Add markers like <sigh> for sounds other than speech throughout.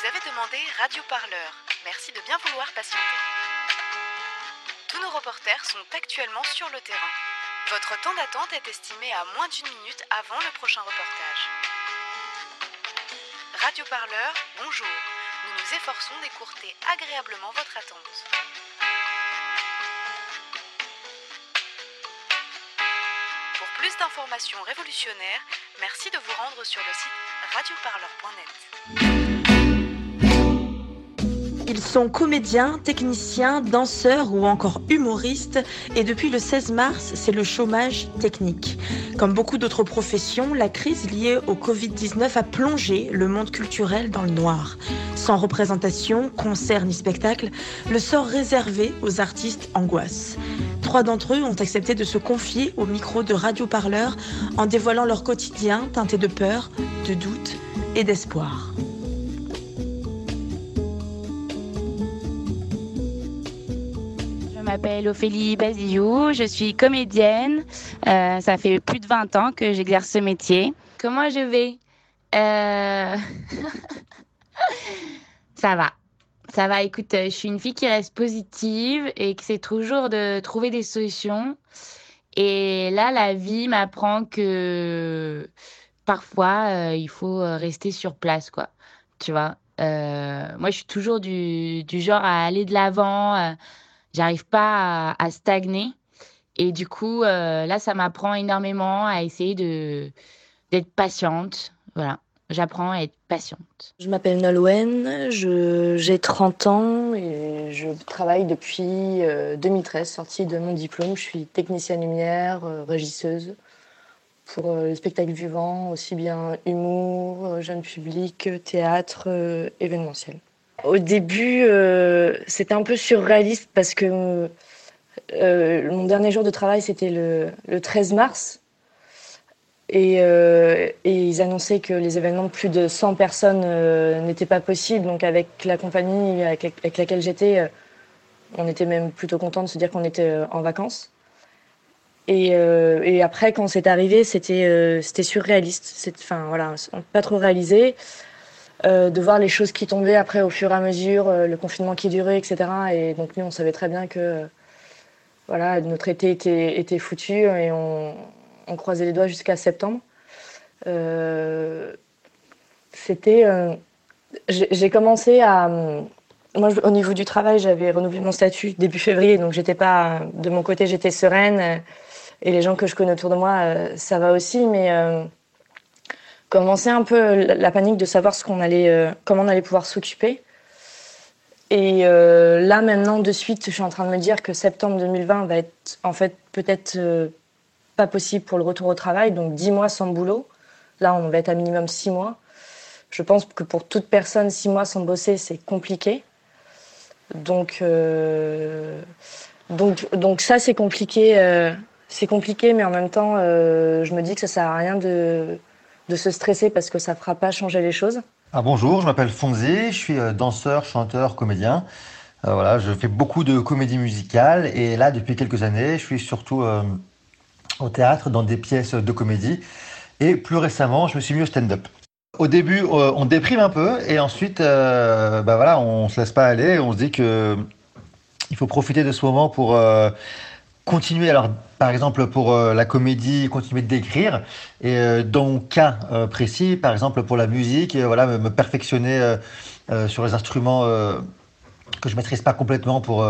Vous avez demandé Radio Parleur. Merci de bien vouloir patienter. Tous nos reporters sont actuellement sur le terrain. Votre temps d'attente est estimé à moins d'une minute avant le prochain reportage. Radio Parleur, bonjour. Nous nous efforçons d'écourter agréablement votre attente. Pour plus d'informations révolutionnaires, merci de vous rendre sur le site radioparleur.net. Ils sont comédiens, techniciens, danseurs ou encore humoristes et depuis le 16 mars, c'est le chômage technique. Comme beaucoup d'autres professions, la crise liée au Covid-19 a plongé le monde culturel dans le noir. Sans représentation, concert ni spectacle, le sort réservé aux artistes angoisse. Trois d'entre eux ont accepté de se confier au micro de Radio Parleur en dévoilant leur quotidien teinté de peur, de doute et d'espoir. M'appelle Ophélie Bazillou, je suis comédienne. Euh, ça fait plus de 20 ans que j'exerce ce métier. Comment je vais? Euh, <laughs> Ça va. Ça va, écoute, euh, je suis une fille qui reste positive et qui essaie toujours de trouver des solutions. Et là, la vie m'apprend que parfois, euh, il faut rester sur place, quoi. Tu vois? Euh, Moi, je suis toujours du, du genre à aller de l'avant. J'arrive pas à, stagner. Et du coup, euh, là, ça m'apprend énormément à essayer de d'être patiente. Voilà, j'apprends à être patiente. Je m'appelle Nolwenn, j'ai 30 ans et je travaille depuis euh, 2013, sortie de mon diplôme. Je suis technicienne lumière, euh, régisseuse pour euh, le spectacle vivant, aussi bien humour, euh, jeune public, euh, théâtre, euh, événementiel. Au début, euh, c'était un peu surréaliste parce que euh, mon dernier jour de travail, c'était le, le 13 mars. Et, euh, et ils annonçaient que les événements de plus de 100 personnes n'étaient pas possibles. Donc avec la compagnie avec, laquelle j'étais, on était même plutôt content de se dire qu'on était en vacances. Et, après, quand c'est arrivé, c'était euh, surréaliste. Enfin voilà, pas trop réalisé. Euh, de voir les choses qui tombaient après au fur et à mesure, euh, le confinement qui durait, etc. Et donc nous, on savait très bien que voilà, notre été était, était foutu et on, on croisait les doigts jusqu'à septembre. Euh, C'était. j'ai commencé à. Moi, au niveau du travail, j'avais renouvelé mon statut début février, donc j'étais pas. De mon côté, j'étais sereine. Et les gens que je connais autour de moi, ça va aussi, mais. Euh, commençait un peu la la panique de savoir euh, comment on allait pouvoir s'occuper. Et euh, là, maintenant, de suite, je suis en train de me dire que septembre 2020 va être en fait peut-être euh, pas possible pour le retour au travail, donc 10 mois sans boulot. Là, on va être à minimum 6 mois. Je pense que pour toute personne, 6 mois sans bosser, c'est compliqué. Donc, euh, donc, donc ça, c'est compliqué. euh, c'est compliqué, mais en même temps, euh, je me dis que ça sert à rien de, de se stresser parce que ça fera pas changer les choses. Ah, bonjour, je m'appelle Fonzi, je suis euh, danseur, chanteur, comédien. Euh, voilà, je fais beaucoup de comédie musicale et là, depuis quelques années, je suis surtout euh, au théâtre dans des pièces de comédie. Et plus récemment, je me suis mis au stand-up. Au début, on déprime un peu et ensuite, bah voilà, on se laisse pas aller. On se dit que il faut profiter de ce moment pour continuer. Alors, par exemple, pour euh, la comédie, continuer d'écrire. Et euh, dans mon cas euh, précis, par exemple pour la musique, voilà, me, perfectionner sur les instruments que je maîtrise pas complètement pour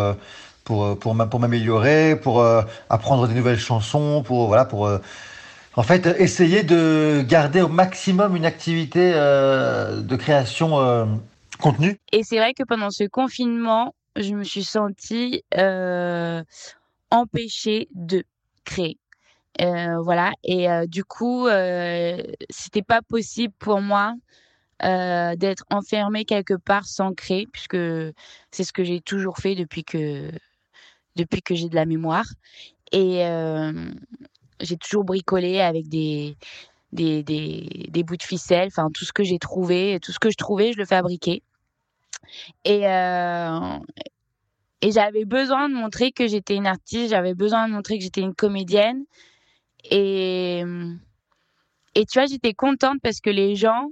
pour pour pour m'améliorer, pour apprendre des nouvelles chansons, pour voilà, pour en fait essayer de garder au maximum une activité de création contenu. Et c'est vrai que pendant ce confinement, je me suis sentie empêchée de créer. Euh, voilà. Et euh, du coup, euh, c'était pas possible pour moi d'être enfermée quelque part sans créer, puisque c'est ce que j'ai toujours fait depuis que depuis que j'ai de la mémoire. Et j'ai toujours bricolé avec des des, des, des bouts de ficelle, enfin tout ce que j'ai trouvé, tout ce que je trouvais, je le fabriquais. Et, et j'avais besoin de montrer que j'étais une artiste, j'avais besoin de montrer que j'étais une comédienne. Et, et tu vois, j'étais contente parce que les gens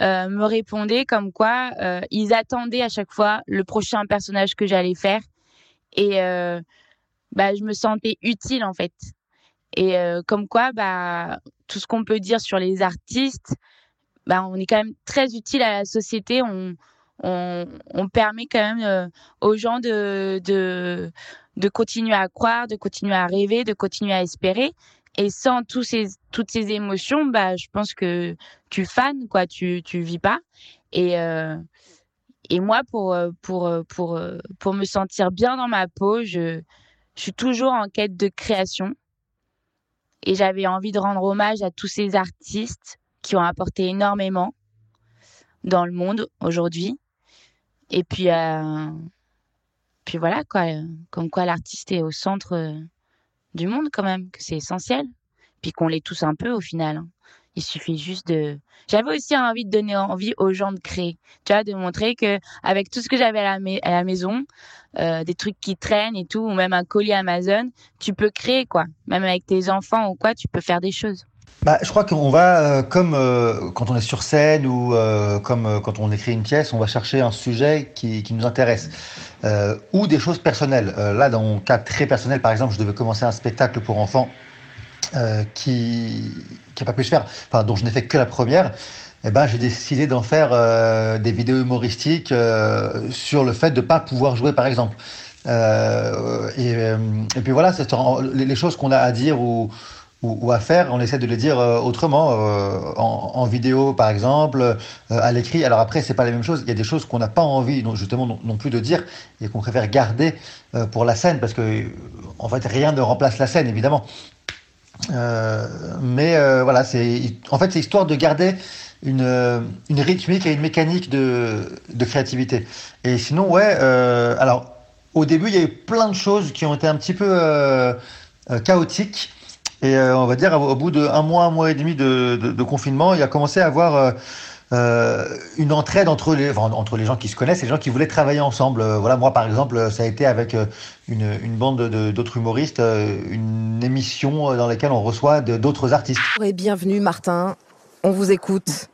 me répondaient comme quoi ils attendaient à chaque fois le prochain personnage que j'allais faire. Et bah je me sentais utile en fait. Et comme quoi bah tout ce qu'on peut dire sur les artistes bah on est quand même très utile à la société on, permet quand même aux gens de, de de continuer à croire, de continuer à rêver, de continuer à espérer. Et sans ces, toutes ces émotions, bah, je pense que tu fanes, quoi, tu, tu vis pas. Et, euh, et moi, pour, pour, pour, pour me sentir bien dans ma peau, je, je suis toujours en quête de création. Et j'avais envie de rendre hommage à tous ces artistes qui ont apporté énormément dans le monde aujourd'hui. Et puis, euh, puis voilà, quoi. Comme quoi l'artiste est au centre euh, du monde, quand même, que c'est essentiel. Puis qu'on l'est tous un peu au final. Hein. Il suffit juste de. J'avais aussi envie de donner envie aux gens de créer. Tu vois, de montrer que avec tout ce que j'avais à, à la, maison, euh, des trucs qui traînent et tout, ou même un colis Amazon, tu peux créer, quoi. Même avec tes enfants ou quoi, tu peux faire des choses. Bah, je crois qu'on va, euh, comme euh, quand on est sur scène ou euh, comme quand on écrit une pièce, on va chercher un sujet qui, nous intéresse ou des choses personnelles. là, dans mon cas très personnel, par exemple, je devais commencer un spectacle pour enfants qui qui a pas pu se faire, dont je n'ai fait que la première. Eh ben, j'ai décidé d'en faire des vidéos humoristiques sur le fait de pas pouvoir jouer, par exemple. Et, puis voilà, les choses qu'on a à dire ou ou, à faire, on essaie de les dire euh, autrement, euh, en, vidéo par exemple, euh, à l'écrit. Alors après, c'est pas la même chose. Il y a des choses qu'on n'a pas envie, justement, non, plus de dire et qu'on préfère garder pour la scène, parce que en fait, rien ne remplace la scène, évidemment. mais voilà, c'est en fait c'est histoire de garder une, une rythmique et une mécanique de, de créativité. Et sinon, ouais, alors au début, il y a eu plein de choses qui ont été un petit peu chaotiques. Et euh, on va dire, au bout d'un mois, un mois et demi de, de, de, confinement, il a commencé à avoir euh, euh, une entraide entre les, enfin, entre les gens qui se connaissent et les gens qui voulaient travailler ensemble. Euh, voilà, moi, par exemple, ça a été avec une, une bande d'autres humoristes, une émission dans laquelle on reçoit d'autres artistes. Et bienvenue, Martin. On vous écoute.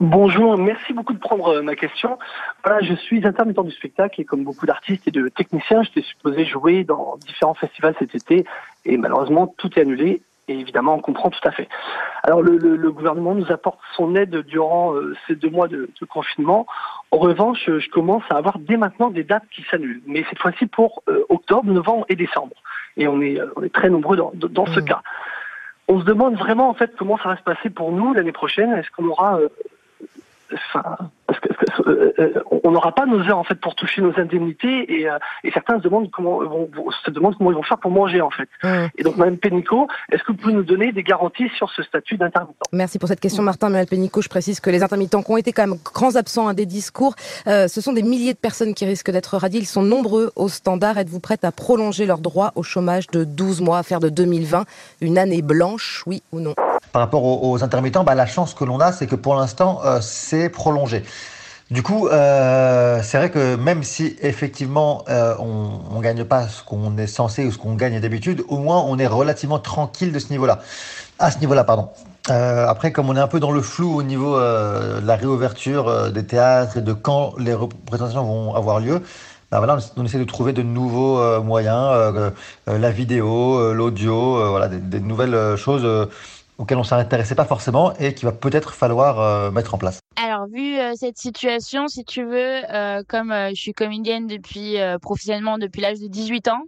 Bonjour, merci beaucoup de prendre ma question. Voilà, je suis intermittent du spectacle et comme beaucoup d'artistes et de techniciens, j'étais supposé jouer dans différents festivals cet été et malheureusement tout est annulé. Et évidemment, on comprend tout à fait. Alors le, le, gouvernement nous apporte son aide durant euh, ces deux mois de, de confinement. En revanche, je commence à avoir dès maintenant des dates qui s'annulent, mais cette fois-ci pour euh, octobre, novembre et décembre. Et on est, on est très nombreux dans, dans ce mmh. cas. On se demande vraiment en fait comment ça va se passer pour nous l'année prochaine. Est-ce qu'on aura euh, enfin, parce que, euh, euh, on n'aura pas nos heures en fait pour toucher nos indemnités et, euh, et certains se demandent comment vont, se demandent comment ils vont faire pour manger en fait. Et donc Madame Pénicaud, est-ce que vous pouvez nous donner des garanties sur ce statut d'intermittent? Merci pour cette question Martin. Madame Pénicaud, je précise que les intermittents qui ont été quand même grands absents à des discours, ce sont des milliers de personnes qui risquent d'être radiées. Ils sont nombreux au standard. Êtes-vous prête à prolonger leur droit au chômage de 12 mois à faire de 2020 une année blanche, oui ou non? Par rapport aux, intermittents, bah, la chance que l'on a, c'est que pour l'instant, euh, c'est prolongé. Du coup, euh, c'est vrai que même si effectivement euh, on ne gagne pas ce qu'on est censé ou ce qu'on gagne d'habitude, au moins on est relativement tranquille de ce niveau-là. À ce niveau-là, pardon. après, comme on est un peu dans le flou au niveau de la réouverture des théâtres et de quand les représentations vont avoir lieu, bah voilà, on essaie de trouver de nouveaux moyens, la vidéo, l'audio, voilà, des, nouvelles choses auquel on ne s'intéressait pas forcément et qu'il va peut-être falloir euh, mettre en place. Alors, vu euh, cette situation, si tu veux, euh, comme je suis comédienne depuis professionnellement depuis l'âge de 18 ans,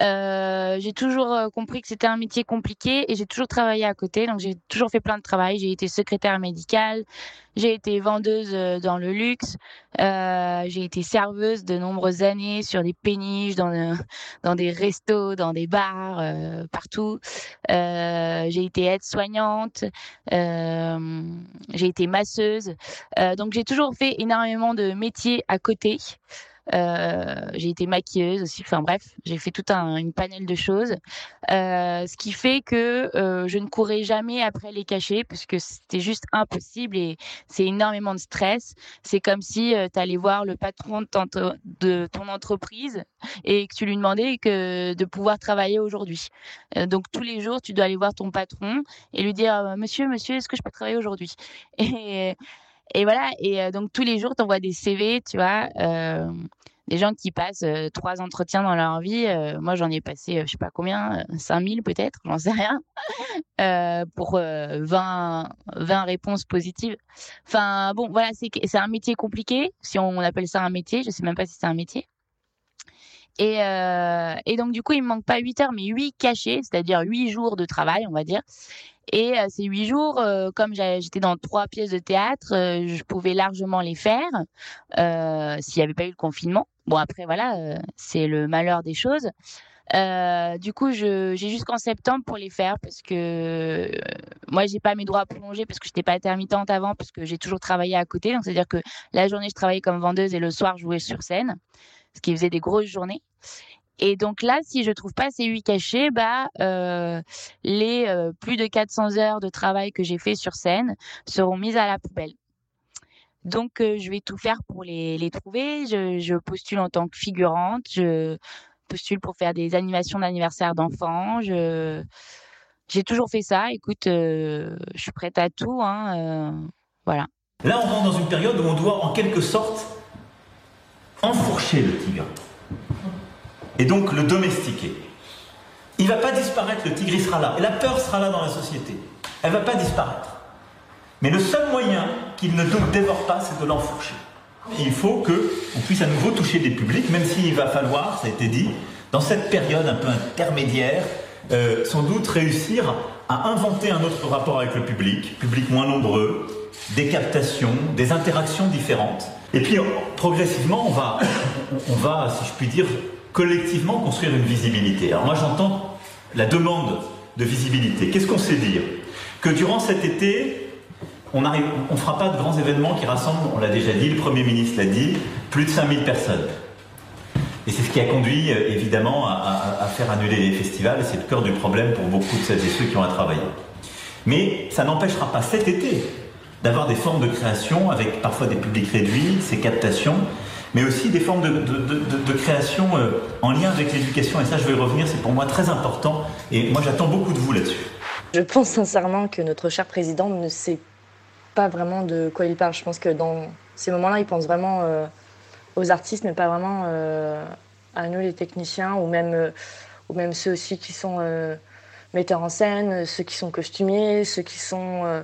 j'ai toujours compris que c'était un métier compliqué et j'ai toujours travaillé à côté. Donc, j'ai toujours fait plein de travail. J'ai été secrétaire médicale, j'ai été vendeuse euh, dans le luxe. Euh, j'ai été serveuse de nombreuses années sur des péniches, dans, euh, <laughs> des restos, dans des bars, euh, partout. Euh, j'ai été aide-soignante. j'ai été masseuse. donc j'ai toujours fait énormément de métiers à côté. Euh, j'ai été maquilleuse aussi. Enfin bref, j'ai fait tout un une panel de choses, euh, ce qui fait que euh, je ne courais jamais après les cachets parce que c'était juste impossible et c'est énormément de stress. C'est comme si tu allais voir le patron de ton, de ton entreprise et que tu lui demandais que de pouvoir travailler aujourd'hui. donc tous les jours, tu dois aller voir ton patron et lui dire Monsieur, Monsieur, est-ce que je peux travailler aujourd'hui? Et Et voilà, et euh, donc tous les jours, tu envoies des CV, tu vois, euh, des gens qui passent euh, trois entretiens dans leur vie. Moi, j'en ai passé, je sais pas combien, 5000 peut-être, j'en sais rien, <laughs> pour euh, 20, 20 réponses positives. Enfin, bon, voilà, c'est un métier compliqué, si on appelle ça un métier, je sais même pas si c'est un métier. Et, et donc, du coup, il me manque pas 8 heures, mais 8 cachés, c'est-à-dire 8 jours de travail, on va dire. Et euh, ces 8 jours, euh, comme j'étais dans trois pièces de théâtre, euh, je pouvais largement les faire s'il n'y avait pas eu le confinement. Bon, après, voilà, c'est le malheur des choses. Du coup, j'ai jusqu'en septembre pour les faire parce que euh, moi, j'ai pas mes droits prolongés parce que j'étais pas intermittente avant, parce que j'ai toujours travaillé à côté. Donc, c'est-à-dire que la journée, je travaillais comme vendeuse et le soir, je jouais sur scène, ce qui faisait des grosses journées. Et donc là, si je trouve pas ces huit cachets, bah, euh, les euh, plus de 400 heures de travail que j'ai fait sur scène seront mises à la poubelle. Donc, euh, je vais tout faire pour les, les trouver. Je, je postule en tant que figurante. Je postule pour faire des animations d'anniversaire d'enfants. Je, j'ai toujours fait ça. Écoute, je suis prête à tout. Hein, voilà. Là, on rentre dans une période où on doit en quelque sorte enfourcher le tigre. Et donc le domestiquer. Il va pas disparaître, le tigre sera là. Et la peur sera là dans la société. Elle va pas disparaître. Mais le seul moyen qu'il ne dévore pas, c'est de l'enfourcher. Il faut qu'on puisse à nouveau toucher des publics, même s'il va falloir, ça a été dit, dans cette période un peu intermédiaire, euh, sans doute réussir à inventer un autre rapport avec le public, public moins nombreux, des captations, des interactions différentes. Et puis progressivement, on va, si je puis dire, collectivement construire une visibilité. Alors moi j'entends la demande de visibilité. Qu'est-ce qu'on sait dire Que durant cet été, on ne fera pas de grands événements qui rassemblent, on l'a déjà dit, le Premier ministre l'a dit, plus de 5000 personnes. Et c'est ce qui a conduit euh, évidemment à faire annuler les festivals, c'est le cœur du problème pour beaucoup de celles et ceux qui ont à travailler. Mais ça n'empêchera pas cet été d'avoir des formes de création avec parfois des publics réduits, ces captations, mais aussi des formes de, création euh, en lien avec l'éducation. Et ça, je vais y revenir, c'est pour moi très important. Et moi, j'attends beaucoup de vous là-dessus. Je pense sincèrement que notre cher président ne sait pas vraiment de quoi il parle. Je pense que dans ces moments-là, il pense vraiment euh, aux artistes, mais pas vraiment euh, à nous, les techniciens, ou même, ou même ceux aussi qui sont metteurs en scène, ceux qui sont costumiers, ceux qui sont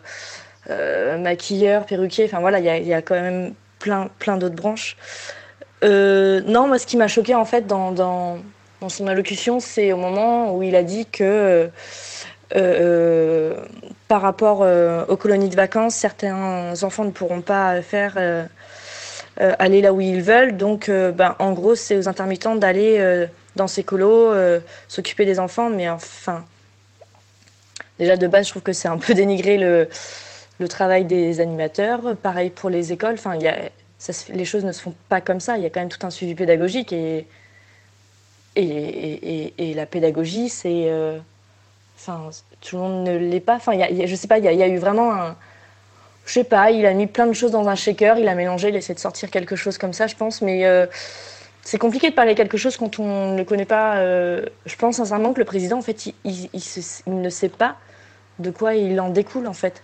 maquilleurs, perruquiers. Enfin voilà, il y a quand même plein, plein d'autres branches. Euh, non, moi, ce qui m'a choqué en fait dans, dans, son allocution, c'est au moment où il a dit que euh, euh, par rapport aux colonies de vacances, certains enfants ne pourront pas faire aller là où ils veulent. Donc, ben, en gros, c'est aux intermittents d'aller dans ces colos, s'occuper des enfants. Mais enfin, déjà de base, je trouve que c'est un peu <laughs> dénigrer le, le travail des animateurs. Pareil pour les écoles. Enfin, a, les choses ne se font pas comme ça. Il y a quand même tout un suivi pédagogique et la pédagogie, c'est euh, tout le monde ne l'est pas. Enfin, a- a- je sais pas, il y, a- a eu vraiment un. Je sais pas, il a mis plein de choses dans un shaker, il a mélangé, il essaie de sortir quelque chose comme ça, je pense. Mais euh, c'est compliqué de parler quelque chose quand on ne connaît pas. euh, je pense sincèrement que le président, en fait, il, il ne sait pas de quoi il en découle, en fait.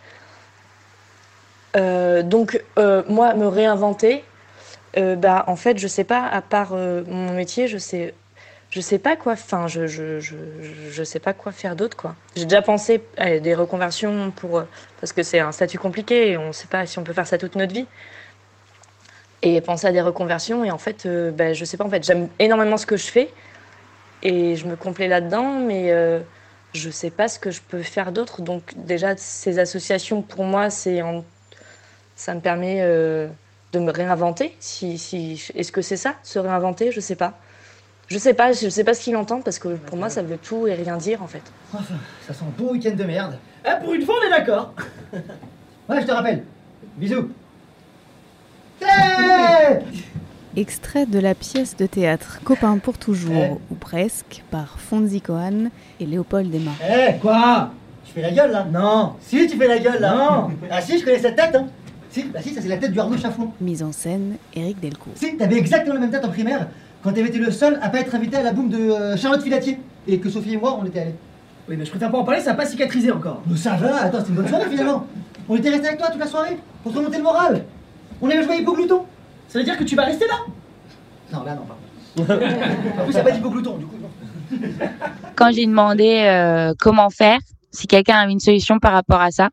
Euh, donc, euh, moi, me réinventer, euh, bah, en fait, je sais pas, à part mon métier, je sais je sais pas quoi enfin je je, je, je- sais pas quoi faire d'autre quoi. J'ai déjà pensé à des reconversions pour parce que c'est un statut compliqué et on sait pas si on peut faire ça toute notre vie. Et penser à des reconversions et en fait ben, je sais pas en fait j'aime énormément ce que je fais et je me complais là-dedans mais je sais pas ce que je peux faire d'autre. Donc déjà ces associations pour moi c'est en- ça me permet euh, de me réinventer si, si est-ce que c'est ça se réinventer? Je sais pas je sais pas, je sais pas ce qu'il entend parce que pour moi ça veut tout et rien dire en fait. Enfin, ça sent un bon week-end de merde. Ah, pour une fois, on est d'accord. <laughs> ouais, je te rappelle. Bisous. Hey Extrait de la pièce de théâtre Copain pour toujours, ou presque, par Fonzi Cohan et Léopold Emma. Eh, quoi? Tu fais la gueule là? Non. Si, tu fais la gueule là. Non. ah si, je connais cette tête. Hein. Si, bah si, ça c'est la tête du Arnaud Chaffon. Mise en scène, Éric Delcourt. Si, t'avais exactement la même tête en primaire quand t'avais été le seul à pas être invité à la boum de euh, Charlotte Filatier et que Sophie et moi on était allés. Oui, mais je préfère pas en parler, ça n'a pas cicatrisé encore. Mais ça va, attends, c'est une bonne soirée finalement. On était restés avec toi toute la soirée. Pour te remonter le moral. On avait joué hypoglouton. Ça veut dire que tu vas rester là Non, là, non, pardon. en plus, il n'y a pas d'hypoglouton, du coup, non. Quand j'ai demandé euh, comment faire, si quelqu'un avait une solution par rapport à ça,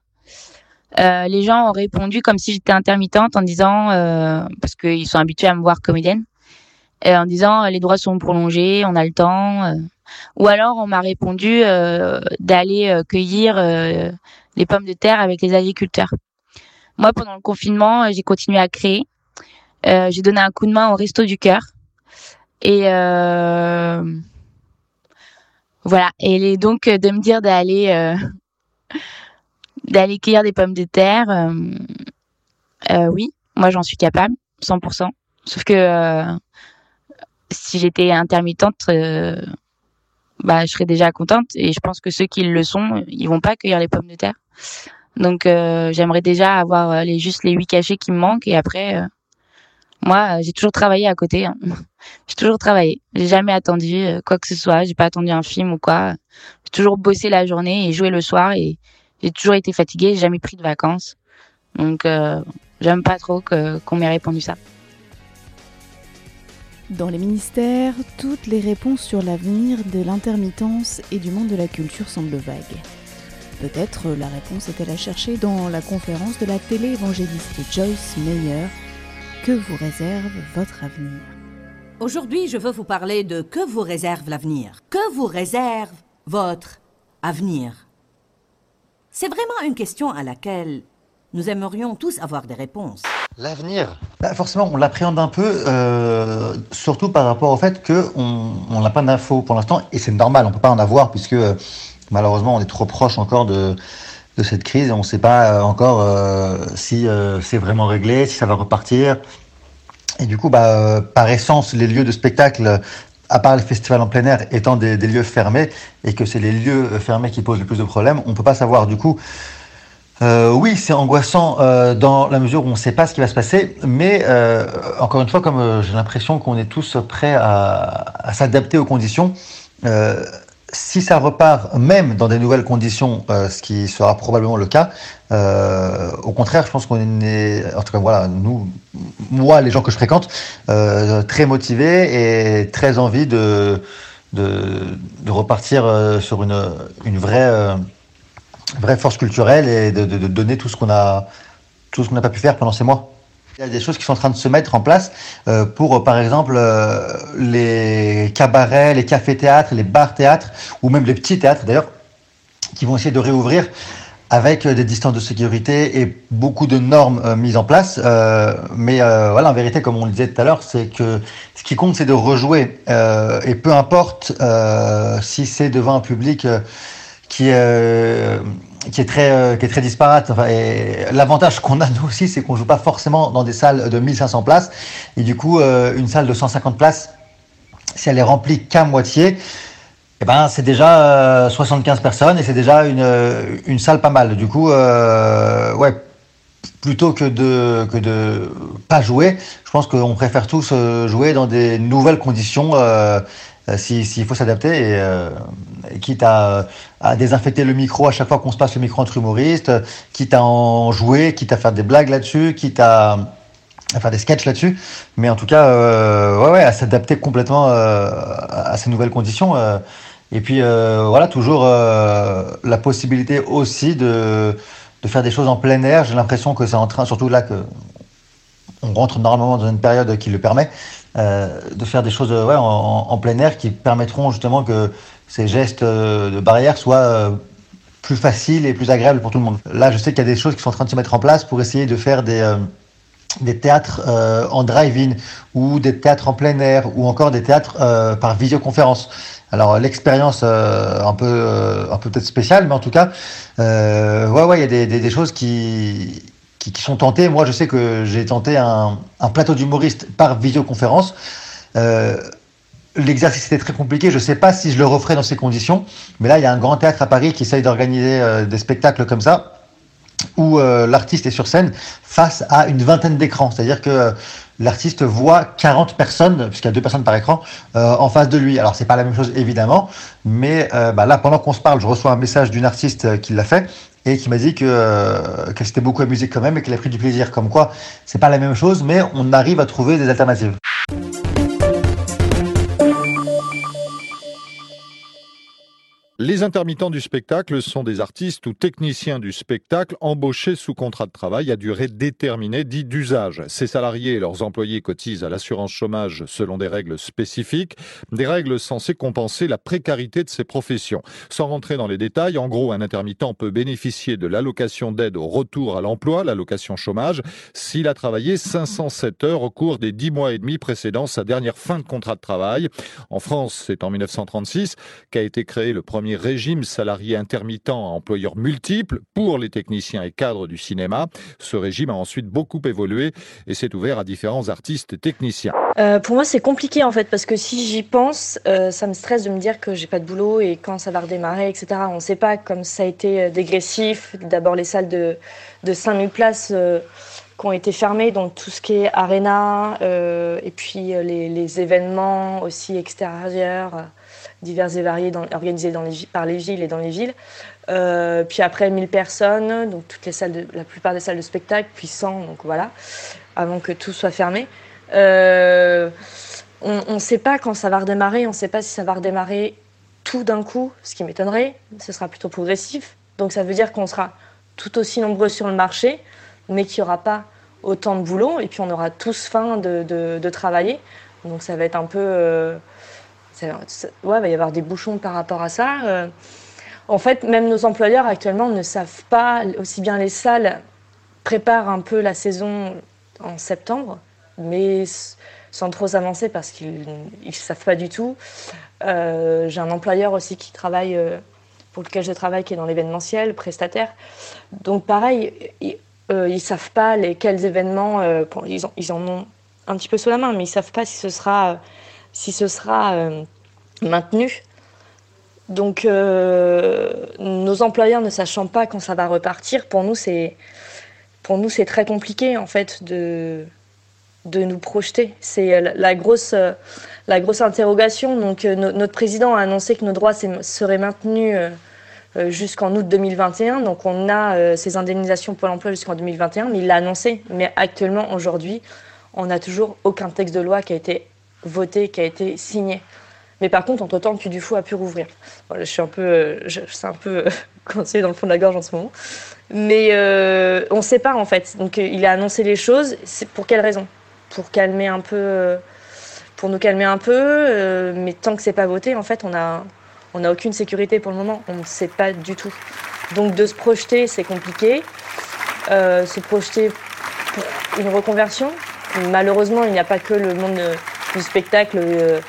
euh, les gens ont répondu comme si j'étais intermittente en disant, euh, parce qu'ils sont habitués à me voir comédienne, et en disant les droits sont prolongés, on a le temps. euh. Ou alors on m'a répondu euh, d'aller euh, cueillir euh, les pommes de terre avec les agriculteurs. Moi, pendant le confinement, euh, j'ai continué à créer. Euh, j'ai donné un coup de main au Resto du Cœur. Et euh, voilà. Et donc euh, de me dire d'aller euh, d'aller cueillir des pommes de terre, euh, euh, oui, moi j'en suis capable, 100%. Sauf que euh, si j'étais intermittente, bah je serais déjà contente. Et je pense que ceux qui le sont, ils vont pas cueillir les pommes de terre. Donc j'aimerais déjà avoir les juste les huit cachets qui me manquent et après. moi, j'ai toujours travaillé à côté. hein. <laughs> J'ai toujours travaillé. J'ai jamais attendu quoi que ce soit. J'ai pas attendu un film ou quoi. J'ai toujours bossé la journée et joué le soir et j'ai toujours été fatiguée. J'ai jamais pris de vacances. Donc, euh, j'aime pas trop que- qu'on m'ait répondu ça. Dans les ministères, toutes les réponses sur l'avenir de l'intermittence et du monde de la culture semblent vagues. Peut-être la réponse est-elle à chercher dans la conférence de la télé-évangéliste Joyce Meyer. Que vous réserve votre avenir? Aujourd'hui, je veux vous parler de que vous réserve l'avenir? Que vous réserve votre avenir? C'est vraiment une question à laquelle nous aimerions tous avoir des réponses. L'avenir Bah, Forcément, on l'appréhende un peu, euh, surtout par rapport au fait qu'on on n'a pas d'infos pour l'instant, et c'est normal, on ne peut pas en avoir, puisque euh, malheureusement, on est trop proche encore de, de cette crise, et on ne sait pas euh, encore euh, si euh, c'est vraiment réglé, si ça va repartir. Et du coup, bah, euh, par essence, les lieux de spectacle, à part les festivals en plein air, étant des, lieux fermés, et que c'est les lieux euh, fermés qui posent le plus de problèmes, on ne peut pas savoir. Du coup, euh, oui, c'est angoissant euh, dans la mesure où on ne sait pas ce qui va se passer, mais encore une fois, comme j'ai l'impression qu'on est tous prêts à, à s'adapter aux conditions, si ça repart même dans des nouvelles conditions, euh, ce qui sera probablement le cas, euh, au contraire, je pense qu'on est, en tout cas voilà, nous, moi, les gens que je fréquente, euh, très motivés et très envie de, de, repartir sur une, une vraie... vraie force culturelle et de, de- de donner tout ce qu'on tout ce qu'on n'a pas pu faire pendant ces mois. Il y a des choses qui sont en train de se mettre en place euh, pour, euh, par exemple, euh, les cabarets, les cafés-théâtres, les bars-théâtres, ou même les petits théâtres d'ailleurs, qui vont essayer de réouvrir avec euh, des distances de sécurité et beaucoup de normes euh, mises en place. Euh, mais euh, voilà, en vérité, comme on le disait tout à l'heure, c'est que ce qui compte, c'est de rejouer. Et peu importe si c'est devant un public qui est, qui est très euh, qui est très disparate. L'avantage qu'on a nous aussi, c'est qu'on joue pas forcément dans des salles de 1500 places. Et du coup, euh, une salle de 150 places, si elle est remplie qu'à moitié, eh ben, c'est déjà euh, 75 personnes et c'est déjà une, euh, une salle pas mal. Du coup, euh, ouais, plutôt que de que de pas jouer, je pense qu'on préfère tous euh, jouer dans des nouvelles conditions. Euh, euh, si- S'il faut s'adapter et, euh, quitte à, à désinfecter le micro à chaque fois qu'on se passe le micro entre humoristes, quitte à en jouer, quitte à faire des blagues là-dessus, quitte à, à faire des sketchs là-dessus, mais en tout cas, euh, ouais, ouais, à s'adapter complètement euh, à ces nouvelles conditions. euh. et puis euh, voilà, toujours la possibilité aussi de, de faire des choses en plein air. J'ai l'impression que c'est en train, surtout là que on rentre normalement dans une période qui le permet, de faire des choses euh, en, plein air qui permettront justement que ces gestes euh, de barrière soient euh, plus faciles et plus agréables pour tout le monde. Là, je sais qu'il y a des choses qui sont en train de se mettre en place pour essayer de faire des, euh, des théâtres euh, en drive-in ou des théâtres en plein air ou encore des théâtres euh, par visioconférence. Alors l'expérience euh, un peu euh, un peu peut-être spéciale, mais en tout cas, euh, ouais ouais, il y a des, des choses qui, qui sont tentées. Moi, je sais que j'ai tenté un, plateau d'humoriste par visioconférence. Euh, L'exercice était très compliqué. Je ne sais pas si je le referai dans ces conditions, mais là, il y a un grand théâtre à Paris qui essaye d'organiser euh, des spectacles comme ça où euh, l'artiste est sur scène face à une vingtaine d'écrans. C'est-à-dire que l'artiste voit 40 personnes, puisqu'il y a deux personnes par écran, en face de lui. Alors, c'est pas la même chose, évidemment, mais bah, là, pendant qu'on se parle, je reçois un message d'une artiste qui l'a fait. Et qui m'a dit que euh, qu'elle s'était beaucoup amusée quand même et qu'elle a pris du plaisir. Comme quoi, c'est pas la même chose, mais on arrive à trouver des alternatives. Les intermittents du spectacle sont des artistes ou techniciens du spectacle embauchés sous contrat de travail à durée déterminée, dit d'usage. Ces salariés et leurs employés cotisent à l'assurance chômage selon des règles spécifiques, des règles censées compenser la précarité de ces professions. Sans rentrer dans les détails, en gros, un intermittent peut bénéficier de l'allocation d'aide au retour à l'emploi, l'allocation chômage, s'il a travaillé 507 heures au cours des 10 mois et demi précédant sa dernière fin de contrat de travail. En France, c'est en 1936 qu'a été créé le premier régime salarié intermittent à employeurs multiples pour les techniciens et cadres du cinéma. Ce régime a ensuite beaucoup évolué et s'est ouvert à différents artistes et techniciens. Euh, pour moi, c'est compliqué en fait, parce que si j'y pense, euh, ça me stresse de me dire que j'ai pas de boulot et quand ça va redémarrer, etc. On ne sait pas comme ça a été euh, dégressif. D'abord, les salles de, de 5000 places qui ont été fermées, donc tout ce qui est arena, et puis les, les, événements aussi extérieurs divers et variés organisés dans les, par les villes et dans les villes. Euh, puis après 1000 personnes, donc toutes les salles de, la plupart des salles de spectacle, puis 100, donc voilà, avant que tout soit fermé. Euh, on ne sait pas quand ça va redémarrer, on ne sait pas si ça va redémarrer tout d'un coup, ce qui m'étonnerait, ce sera plutôt progressif. Donc ça veut dire qu'on sera tout aussi nombreux sur le marché, mais qu'il n'y aura pas autant de boulot, et puis on aura tous faim de, de, travailler. Donc ça va être un peu... Euh, il va y avoir des bouchons par rapport à ça. Euh, en fait, même nos employeurs actuellement ne savent pas, aussi bien les salles préparent un peu la saison en septembre, mais sans trop s'avancer parce qu'ils ne savent pas du tout. Euh, j'ai un employeur aussi qui travaille, euh, pour lequel je travaille, qui est dans l'événementiel, prestataire. Donc pareil, ils ne savent pas lesquels événements, ils, ils, en ont un petit peu sous la main, mais ils ne savent pas si ce sera si ce sera euh, maintenu. Donc, euh, nos employeurs ne sachant pas quand ça va repartir, pour nous, c'est pour nous c'est très compliqué en fait de de nous projeter. C'est la grosse la grosse interrogation. Donc, euh, notre président a annoncé que nos droits seraient maintenus jusqu'en août 2021. Donc, on a ces indemnisations pour l'emploi jusqu'en 2021, mais il l'a annoncé. Mais actuellement, aujourd'hui, on n'a toujours aucun texte de loi qui a été voté, qui a été signé. Mais par contre, entre-temps, le Fou a pu rouvrir. Je suis un peu, euh, c'est un peu euh, <laughs> coincé dans le fond de la gorge en ce moment. Mais euh, on ne sait pas en fait. Donc il a annoncé les choses. Pour quelle raison? Pour calmer un peu, pour nous calmer un peu. mais tant que c'est pas voté, en fait, on a, on n'a aucune sécurité pour le moment. On ne sait pas du tout. Donc de se projeter, c'est compliqué. se projeter pour une reconversion. Malheureusement, il n'y a pas que le monde du spectacle euh,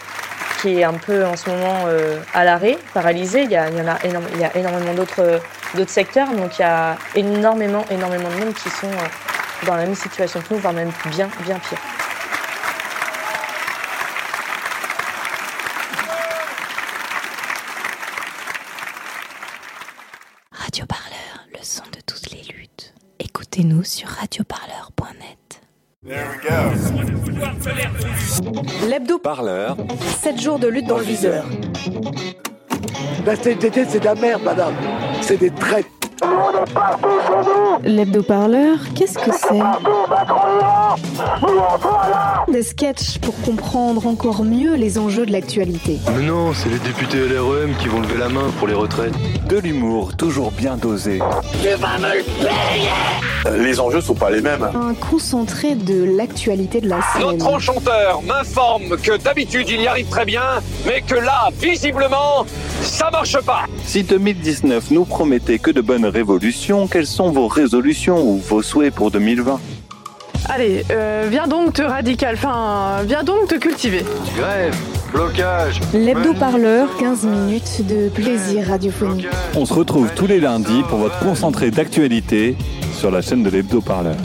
qui est un peu en ce moment euh, à l'arrêt, paralysé. Il y, a, il, en a il y a énormément d'autres d'autres secteurs, donc il y a énormément, énormément de monde qui sont euh, dans la même situation que nous, voire même bien, bien pire. Radio Parleur, le son de toutes les luttes. Écoutez-nous sur radioparleur.net. L'hebdo parleur. 7 jours de lutte dans le viseur. La CNTT, c'est de la merde, madame. C'est des traites. L'hebdo-parleur, qu'est-ce que c'est? Des sketchs pour comprendre encore mieux les enjeux de l'actualité. Mais non, c'est les députés LREM qui vont lever la main pour les retraites. De l'humour toujours bien dosé. Tu vas me le payer Les enjeux sont pas les mêmes. Un concentré de l'actualité de la scène. Notre enchanteur m'informe que d'habitude il y arrive très bien, mais que là, visiblement, ça marche pas. Si 2019 nous promettait que de bonnes révolutions, quelles sont vos résolutions ou vos souhaits pour 2020 Allez, euh, viens donc te radical, enfin, viens donc te cultiver. Grève, blocage. L'hebdo-parleur, 15 minutes de plaisir radiophonique. On se retrouve tous les lundis pour votre concentré d'actualité sur la chaîne de l'hebdo-parleur.